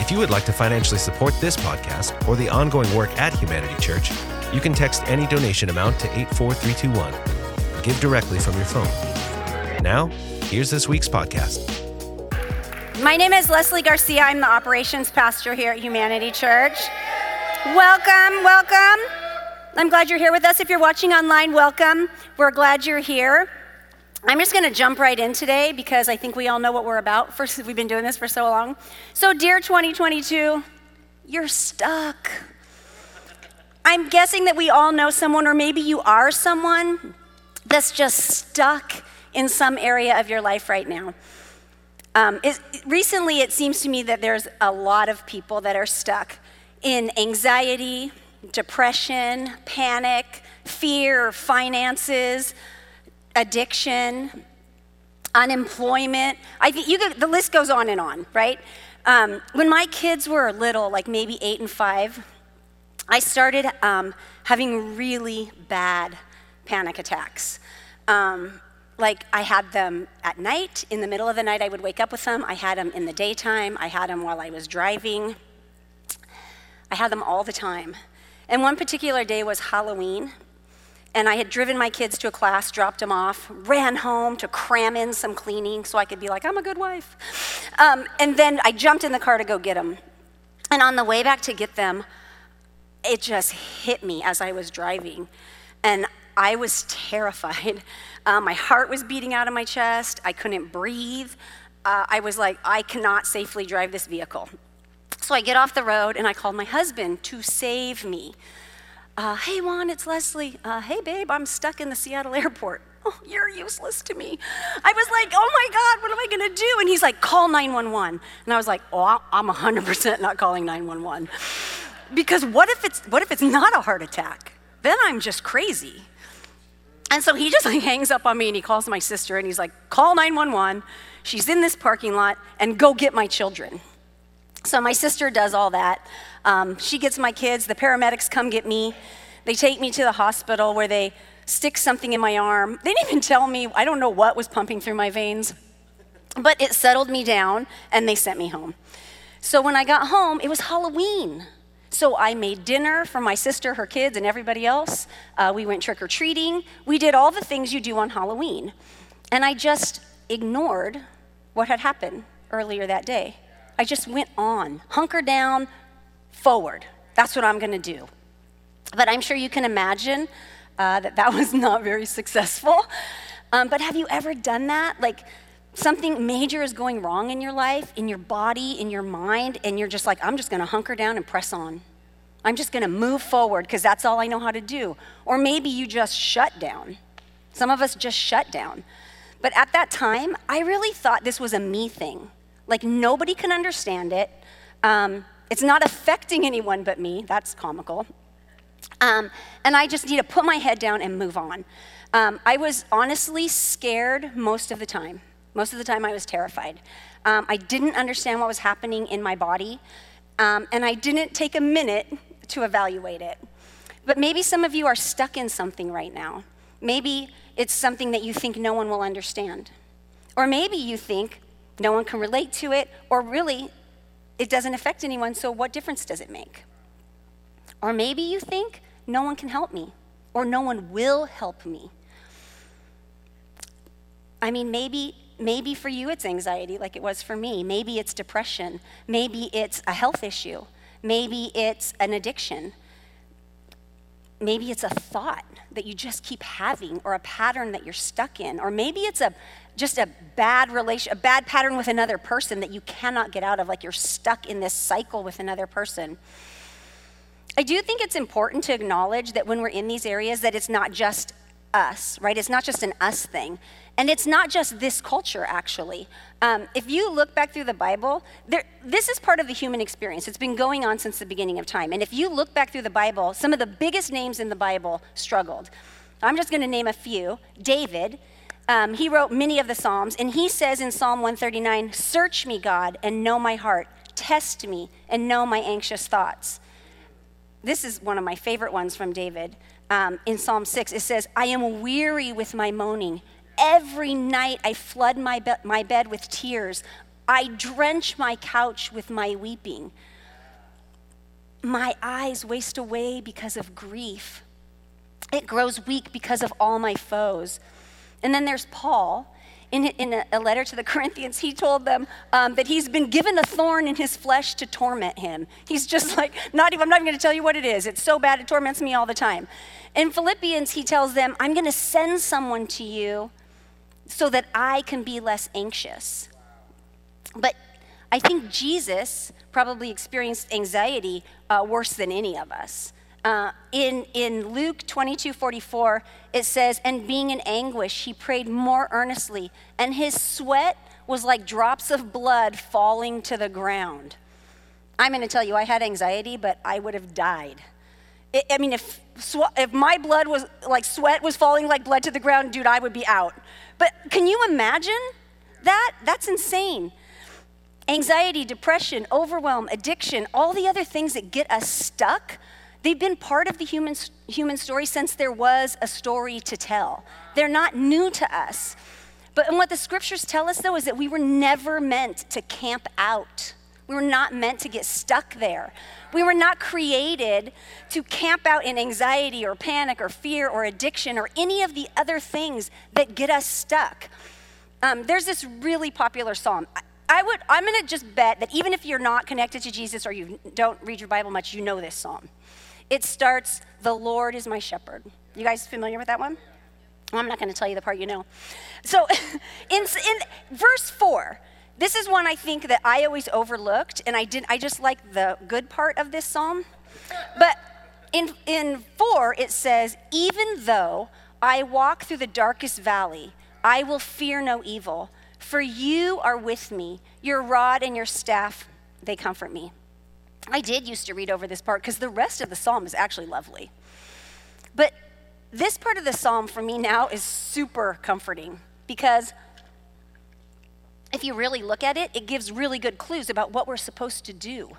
If you would like to financially support this podcast or the ongoing work at Humanity Church, you can text any donation amount to 84321. Give directly from your phone. Now, here's this week's podcast. My name is Leslie Garcia. I'm the operations pastor here at Humanity Church. Welcome, welcome. I'm glad you're here with us. If you're watching online, welcome. We're glad you're here. I'm just going to jump right in today because I think we all know what we're about. First, we've been doing this for so long. So, dear 2022, you're stuck. I'm guessing that we all know someone, or maybe you are someone that's just stuck in some area of your life right now. Um, it, recently, it seems to me that there's a lot of people that are stuck in anxiety, depression, panic, fear, finances addiction, unemployment. I think you could, the list goes on and on, right? Um, when my kids were little, like maybe eight and five, I started um, having really bad panic attacks. Um, like I had them at night, in the middle of the night, I would wake up with them. I had them in the daytime, I had them while I was driving. I had them all the time. And one particular day was Halloween, and I had driven my kids to a class, dropped them off, ran home to cram in some cleaning so I could be like, I'm a good wife. Um, and then I jumped in the car to go get them. And on the way back to get them, it just hit me as I was driving. And I was terrified. Uh, my heart was beating out of my chest. I couldn't breathe. Uh, I was like, I cannot safely drive this vehicle. So I get off the road and I called my husband to save me. Uh, hey, Juan, it's Leslie. Uh, hey, babe, I'm stuck in the Seattle airport. Oh, you're useless to me. I was like, oh my God, what am I going to do? And he's like, call 911. And I was like, oh, I'm 100% not calling 911. Because what if it's, what if it's not a heart attack? Then I'm just crazy. And so he just like hangs up on me and he calls my sister and he's like, call 911. She's in this parking lot and go get my children. So my sister does all that. Um, she gets my kids, the paramedics come get me. They take me to the hospital where they stick something in my arm. They didn't even tell me, I don't know what was pumping through my veins, but it settled me down and they sent me home. So when I got home, it was Halloween. So I made dinner for my sister, her kids, and everybody else. Uh, we went trick or treating. We did all the things you do on Halloween. And I just ignored what had happened earlier that day. I just went on, hunker down, forward. That's what I'm going to do. But I'm sure you can imagine uh, that that was not very successful. Um, but have you ever done that? Like something major is going wrong in your life, in your body, in your mind, and you're just like, I'm just going to hunker down and press on. I'm just going to move forward because that's all I know how to do. Or maybe you just shut down. Some of us just shut down. But at that time, I really thought this was a me thing. Like nobody can understand it. Um, it's not affecting anyone but me. That's comical. Um, and I just need to put my head down and move on. Um, I was honestly scared most of the time. Most of the time, I was terrified. Um, I didn't understand what was happening in my body, um, and I didn't take a minute to evaluate it. But maybe some of you are stuck in something right now. Maybe it's something that you think no one will understand. Or maybe you think no one can relate to it, or really, it doesn't affect anyone, so what difference does it make? Or maybe you think no one can help me, or no one will help me. I mean, maybe maybe for you it's anxiety like it was for me. Maybe it's depression. Maybe it's a health issue. Maybe it's an addiction. Maybe it's a thought that you just keep having or a pattern that you're stuck in. Or maybe it's a just a bad relation, a bad pattern with another person that you cannot get out of, like you're stuck in this cycle with another person. I do think it's important to acknowledge that when we're in these areas, that it's not just us, right? It's not just an us thing. And it's not just this culture, actually. Um, if you look back through the Bible, there, this is part of the human experience. It's been going on since the beginning of time. And if you look back through the Bible, some of the biggest names in the Bible struggled. I'm just going to name a few. David, um, he wrote many of the Psalms, and he says in Psalm 139 Search me, God, and know my heart. Test me and know my anxious thoughts. This is one of my favorite ones from David. Um, in Psalm 6, it says, I am weary with my moaning. Every night I flood my, be- my bed with tears. I drench my couch with my weeping. My eyes waste away because of grief. It grows weak because of all my foes. And then there's Paul. In, in a, letter to the Corinthians, he told them um, that he's been given a thorn in his flesh to torment him. He's just like, not even, I'm not even going to tell you what it is. It's so bad, it torments me all the time. In Philippians, he tells them, I'm going to send someone to you so that I can be less anxious. But I think Jesus probably experienced anxiety uh, worse than any of us. Uh, in, in Luke 22 44, it says, And being in anguish, he prayed more earnestly, and his sweat was like drops of blood falling to the ground. I'm going to tell you, I had anxiety, but I would have died. It, I mean, if, sw- if my blood was like sweat was falling like blood to the ground, dude, I would be out. But can you imagine that? That's insane. Anxiety, depression, overwhelm, addiction, all the other things that get us stuck, they've been part of the human, human story since there was a story to tell. They're not new to us. But and what the scriptures tell us, though, is that we were never meant to camp out. We were not meant to get stuck there. We were not created to camp out in anxiety or panic or fear or addiction or any of the other things that get us stuck. Um, there's this really popular psalm. I, would, I'm going to just bet that even if you're not connected to Jesus or you don't read your Bible much, you know this psalm. It starts, "The Lord is my shepherd." You guys familiar with that one? I'm not going to tell you the part you know. So, in, in verse four, this is one I think that I always overlooked, and I did. I just like the good part of this psalm. But in in four, it says, "Even though I walk through the darkest valley, I will fear no evil, for you are with me. Your rod and your staff, they comfort me." I did used to read over this part because the rest of the psalm is actually lovely. But this part of the psalm for me now is super comforting because if you really look at it, it gives really good clues about what we're supposed to do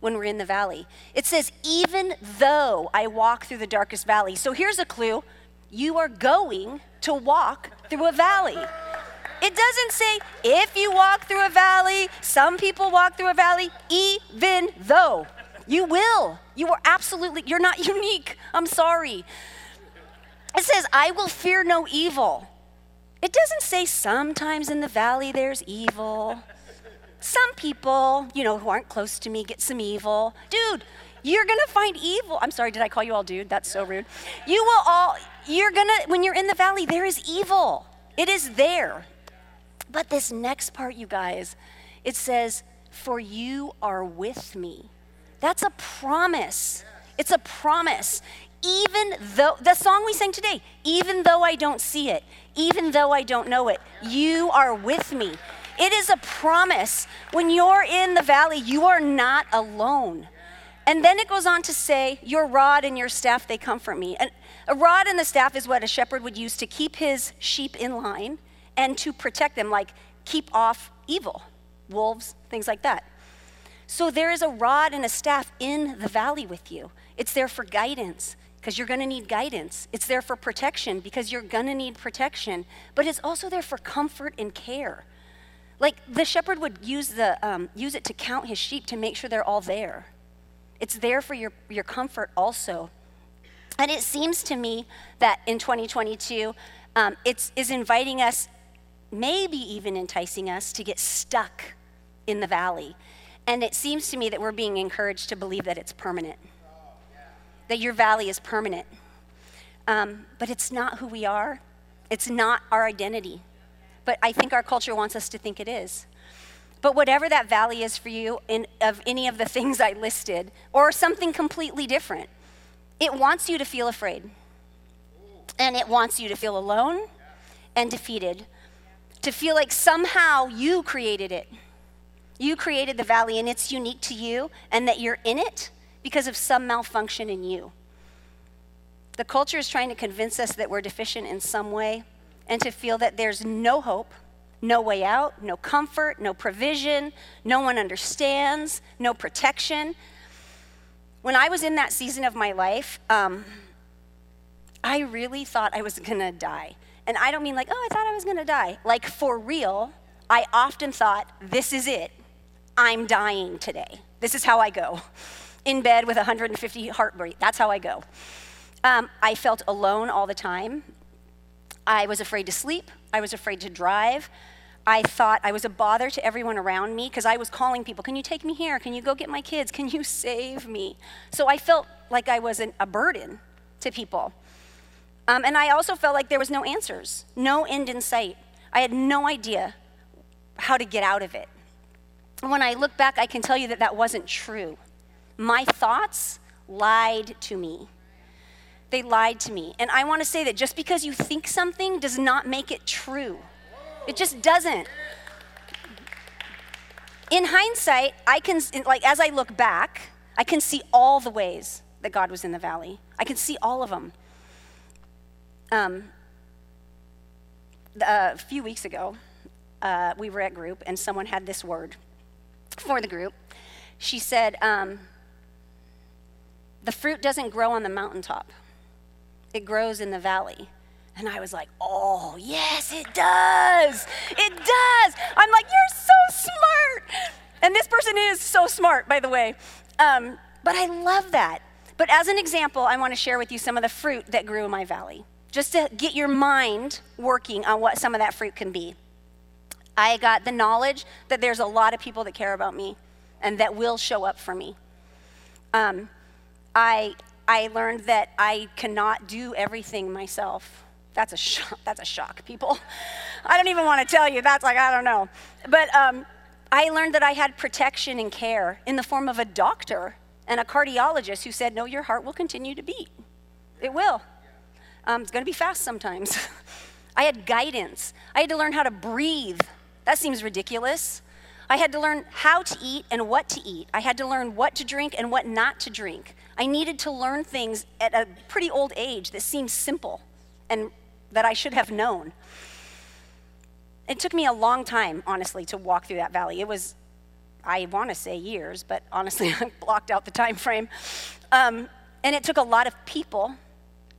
when we're in the valley. It says, even though I walk through the darkest valley. So here's a clue you are going to walk through a valley. It doesn't say if you walk through a valley, some people walk through a valley, even though. You will. You are absolutely, you're not unique. I'm sorry. It says, I will fear no evil. It doesn't say sometimes in the valley there's evil. Some people, you know, who aren't close to me get some evil. Dude, you're gonna find evil. I'm sorry, did I call you all dude? That's so rude. You will all, you're gonna, when you're in the valley, there is evil. It is there. But this next part, you guys, it says, For you are with me. That's a promise. It's a promise even though, the song we sang today, even though I don't see it, even though I don't know it, you are with me. It is a promise. When you're in the valley, you are not alone. And then it goes on to say, Your rod and your staff, they comfort me. And a rod and the staff is what a shepherd would use to keep his sheep in line and to protect them, like keep off evil, wolves, things like that. So there is a rod and a staff in the valley with you. It's there for guidance because you're going to need guidance. It's there for protection because you're going to need protection, but it's also there for comfort and care. Like the shepherd would use, the, um, use it to count his sheep to make sure they're all there. It's there for your, your comfort also. And it seems to me that in 2022, um, it's is inviting us, maybe even enticing us to get stuck in the valley. And it seems to me that we're being encouraged to believe that it's permanent that your valley is permanent. Um, but it's not who we are, it's not our identity. But I think our culture wants us to think it is. But whatever that valley is for you, in, of any of the things I listed, or something completely different, it wants you to feel afraid. And it wants you to feel alone and defeated, to feel like somehow you created it. You created the valley and it's unique to you, and that you're in it because of some malfunction in you. The culture is trying to convince us that we're deficient in some way and to feel that there's no hope, no way out, no comfort, no provision, no one understands, no protection. When I was in that season of my life, um, I really thought I was gonna die. And I don't mean like, oh, I thought I was gonna die. Like for real, I often thought, this is it. I'm dying today. This is how I go. In bed with 150 heartbeat. That's how I go. Um, I felt alone all the time. I was afraid to sleep. I was afraid to drive. I thought I was a bother to everyone around me because I was calling people, Can you take me here? Can you go get my kids? Can you save me? So I felt like I was an, a burden to people. Um, and I also felt like there was no answers, no end in sight. I had no idea how to get out of it. When I look back, I can tell you that that wasn't true. My thoughts lied to me. They lied to me. And I want to say that just because you think something does not make it true. It just doesn't. In hindsight, I can, like, as I look back, I can see all the ways that God was in the valley. I can see all of them. Um, a few weeks ago, uh, we were at group, and someone had this word for the group. She said, um, The fruit doesn't grow on the mountaintop, it grows in the valley. And I was like, oh, yes, it does. It does. I'm like, you're so smart. And this person is so smart, by the way. Um, but I love that. But as an example, I want to share with you some of the fruit that grew in my valley, just to get your mind working on what some of that fruit can be. I got the knowledge that there's a lot of people that care about me and that will show up for me. Um, I, I learned that I cannot do everything myself. That's a shock. That's a shock, people. I don't even want to tell you. That's like I don't know. But um, I learned that I had protection and care in the form of a doctor and a cardiologist who said, "No, your heart will continue to beat. It will. Um, it's going to be fast sometimes." I had guidance. I had to learn how to breathe. That seems ridiculous. I had to learn how to eat and what to eat. I had to learn what to drink and what not to drink. I needed to learn things at a pretty old age that seemed simple and that I should have known. It took me a long time, honestly, to walk through that valley. It was, I want to say years, but honestly, I blocked out the time frame. Um, and it took a lot of people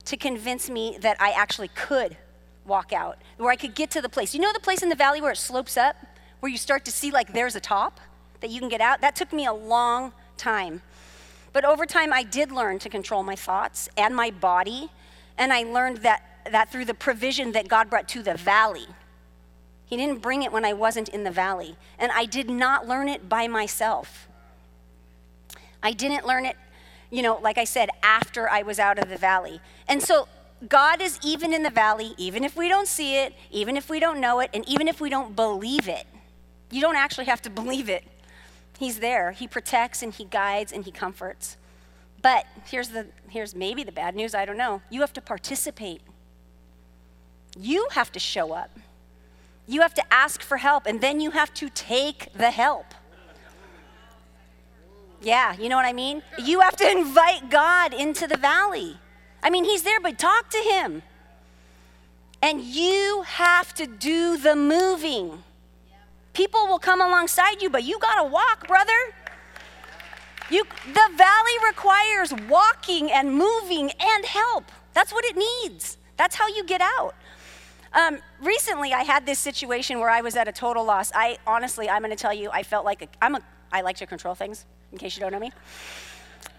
to convince me that I actually could walk out, where I could get to the place. You know the place in the valley where it slopes up, where you start to see like there's a top that you can get out? That took me a long time. But over time, I did learn to control my thoughts and my body, and I learned that, that through the provision that God brought to the valley. He didn't bring it when I wasn't in the valley, and I did not learn it by myself. I didn't learn it, you know, like I said, after I was out of the valley. And so God is even in the valley, even if we don't see it, even if we don't know it, and even if we don't believe it. You don't actually have to believe it. He's there. He protects and he guides and he comforts. But here's the here's maybe the bad news, I don't know. You have to participate. You have to show up. You have to ask for help and then you have to take the help. Yeah, you know what I mean? You have to invite God into the valley. I mean, he's there, but talk to him. And you have to do the moving. People will come alongside you, but you got to walk, brother. You, the valley requires walking and moving and help. That's what it needs. That's how you get out. Um, recently, I had this situation where I was at a total loss. I honestly, I'm going to tell you, I felt like a, I'm a, I like to control things. In case you don't know me,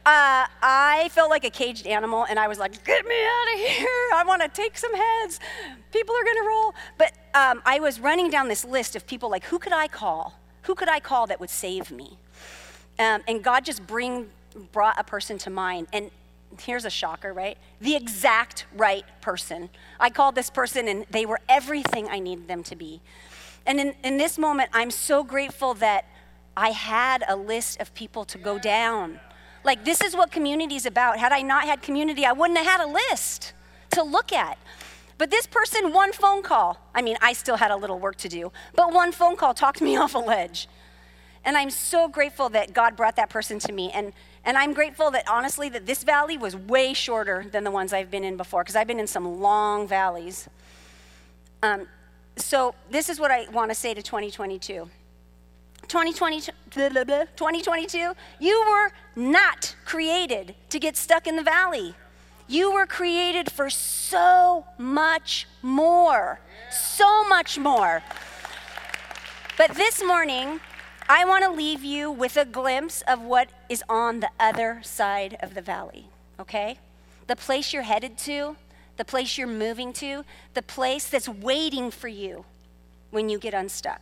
uh, I felt like a caged animal, and I was like, "Get me out of here! I want to take some heads. People are gonna roll." But um, I was running down this list of people like, who could I call? Who could I call that would save me? Um, and God just bring brought a person to mind, and here's a shocker, right? The exact right person. I called this person, and they were everything I needed them to be. And in, in this moment, I'm so grateful that I had a list of people to go down like, this is what community is about. Had I not had community, I wouldn't have had a list to look at. But this person, one phone call, I mean, I still had a little work to do, but one phone call talked me off a ledge. And I'm so grateful that God brought that person to me. And, and I'm grateful that honestly, that this valley was way shorter than the ones I've been in before, because I've been in some long valleys. Um, so this is what I want to say to 2022. 2020, 2022, you were not created to get stuck in the valley. You were created for so much more. So much more. But this morning, I want to leave you with a glimpse of what is on the other side of the valley, okay? The place you're headed to, the place you're moving to, the place that's waiting for you when you get unstuck.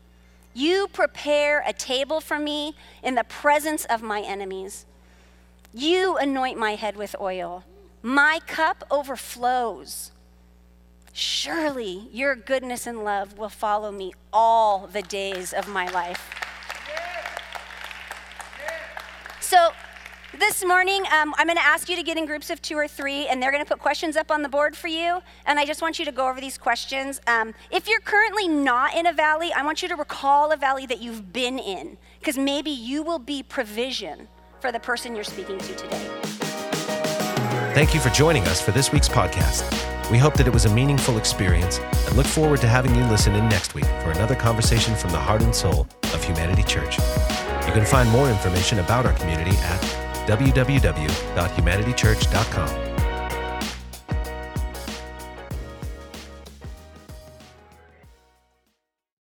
You prepare a table for me in the presence of my enemies. You anoint my head with oil. My cup overflows. Surely your goodness and love will follow me all the days of my life. So, this morning, um, I'm going to ask you to get in groups of two or three, and they're going to put questions up on the board for you. And I just want you to go over these questions. Um, if you're currently not in a valley, I want you to recall a valley that you've been in, because maybe you will be provision for the person you're speaking to today. Thank you for joining us for this week's podcast. We hope that it was a meaningful experience and look forward to having you listen in next week for another conversation from the heart and soul of Humanity Church. You can find more information about our community at www.humanitychurch.com